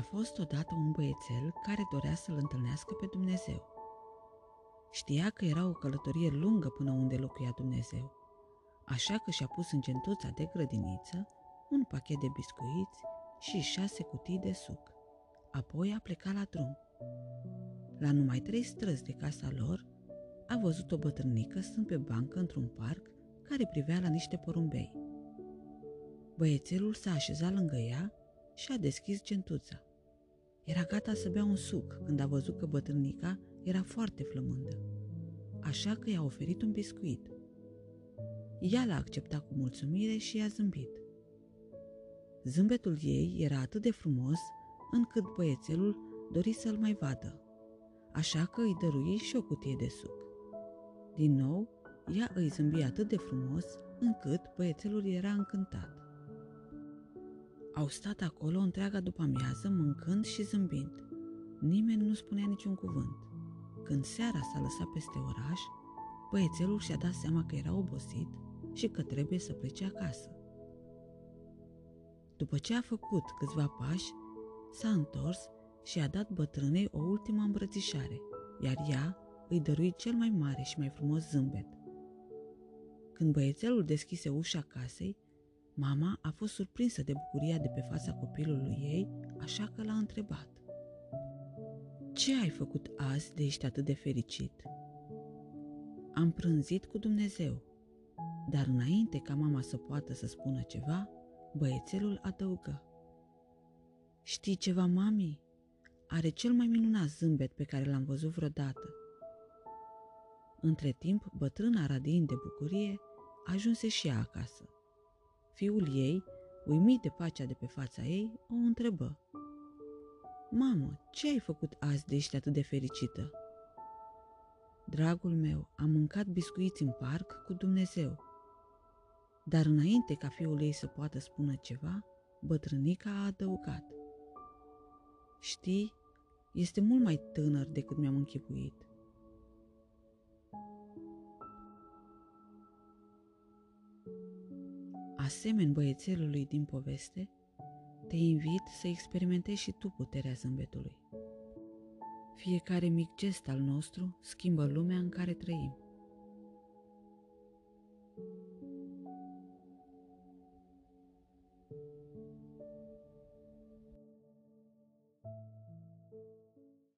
fost odată un băiețel care dorea să-l întâlnească pe Dumnezeu. Știa că era o călătorie lungă până unde locuia Dumnezeu, așa că și-a pus în gentuța de grădiniță un pachet de biscuiți și șase cutii de suc. Apoi a plecat la drum. La numai trei străzi de casa lor, a văzut o bătrânică stând pe bancă într-un parc care privea la niște porumbei. Băiețelul s-a așezat lângă ea și a deschis gentuța. Era gata să bea un suc când a văzut că bătrânica era foarte flămândă, așa că i-a oferit un biscuit. Ea l-a acceptat cu mulțumire și i-a zâmbit. Zâmbetul ei era atât de frumos încât băiețelul dori să-l mai vadă, așa că îi dărui și o cutie de suc. Din nou, ea îi zâmbi atât de frumos încât băiețelul era încântat. Au stat acolo întreaga după amiază, mâncând și zâmbind. Nimeni nu spunea niciun cuvânt. Când seara s-a lăsat peste oraș, băiețelul și-a dat seama că era obosit și că trebuie să plece acasă. După ce a făcut câțiva pași, s-a întors și a dat bătrânei o ultimă îmbrățișare, iar ea îi dărui cel mai mare și mai frumos zâmbet. Când băiețelul deschise ușa casei, mama a fost surprinsă de bucuria de pe fața copilului ei, așa că l-a întrebat. Ce ai făcut azi de ești atât de fericit? Am prânzit cu Dumnezeu, dar înainte ca mama să poată să spună ceva, băiețelul adăugă. Știi ceva, mami? Are cel mai minunat zâmbet pe care l-am văzut vreodată. Între timp, bătrâna radiind de bucurie, ajunse și ea acasă. Fiul ei, uimit de pacea de pe fața ei, o întrebă. Mamă, ce ai făcut azi de ești atât de fericită? Dragul meu, am mâncat biscuiți în parc cu Dumnezeu. Dar înainte ca fiul ei să poată spune ceva, bătrânica a adăugat. Știi, este mult mai tânăr decât mi-am închipuit. asemeni băiețelului din poveste, te invit să experimentezi și tu puterea zâmbetului. Fiecare mic gest al nostru schimbă lumea în care trăim.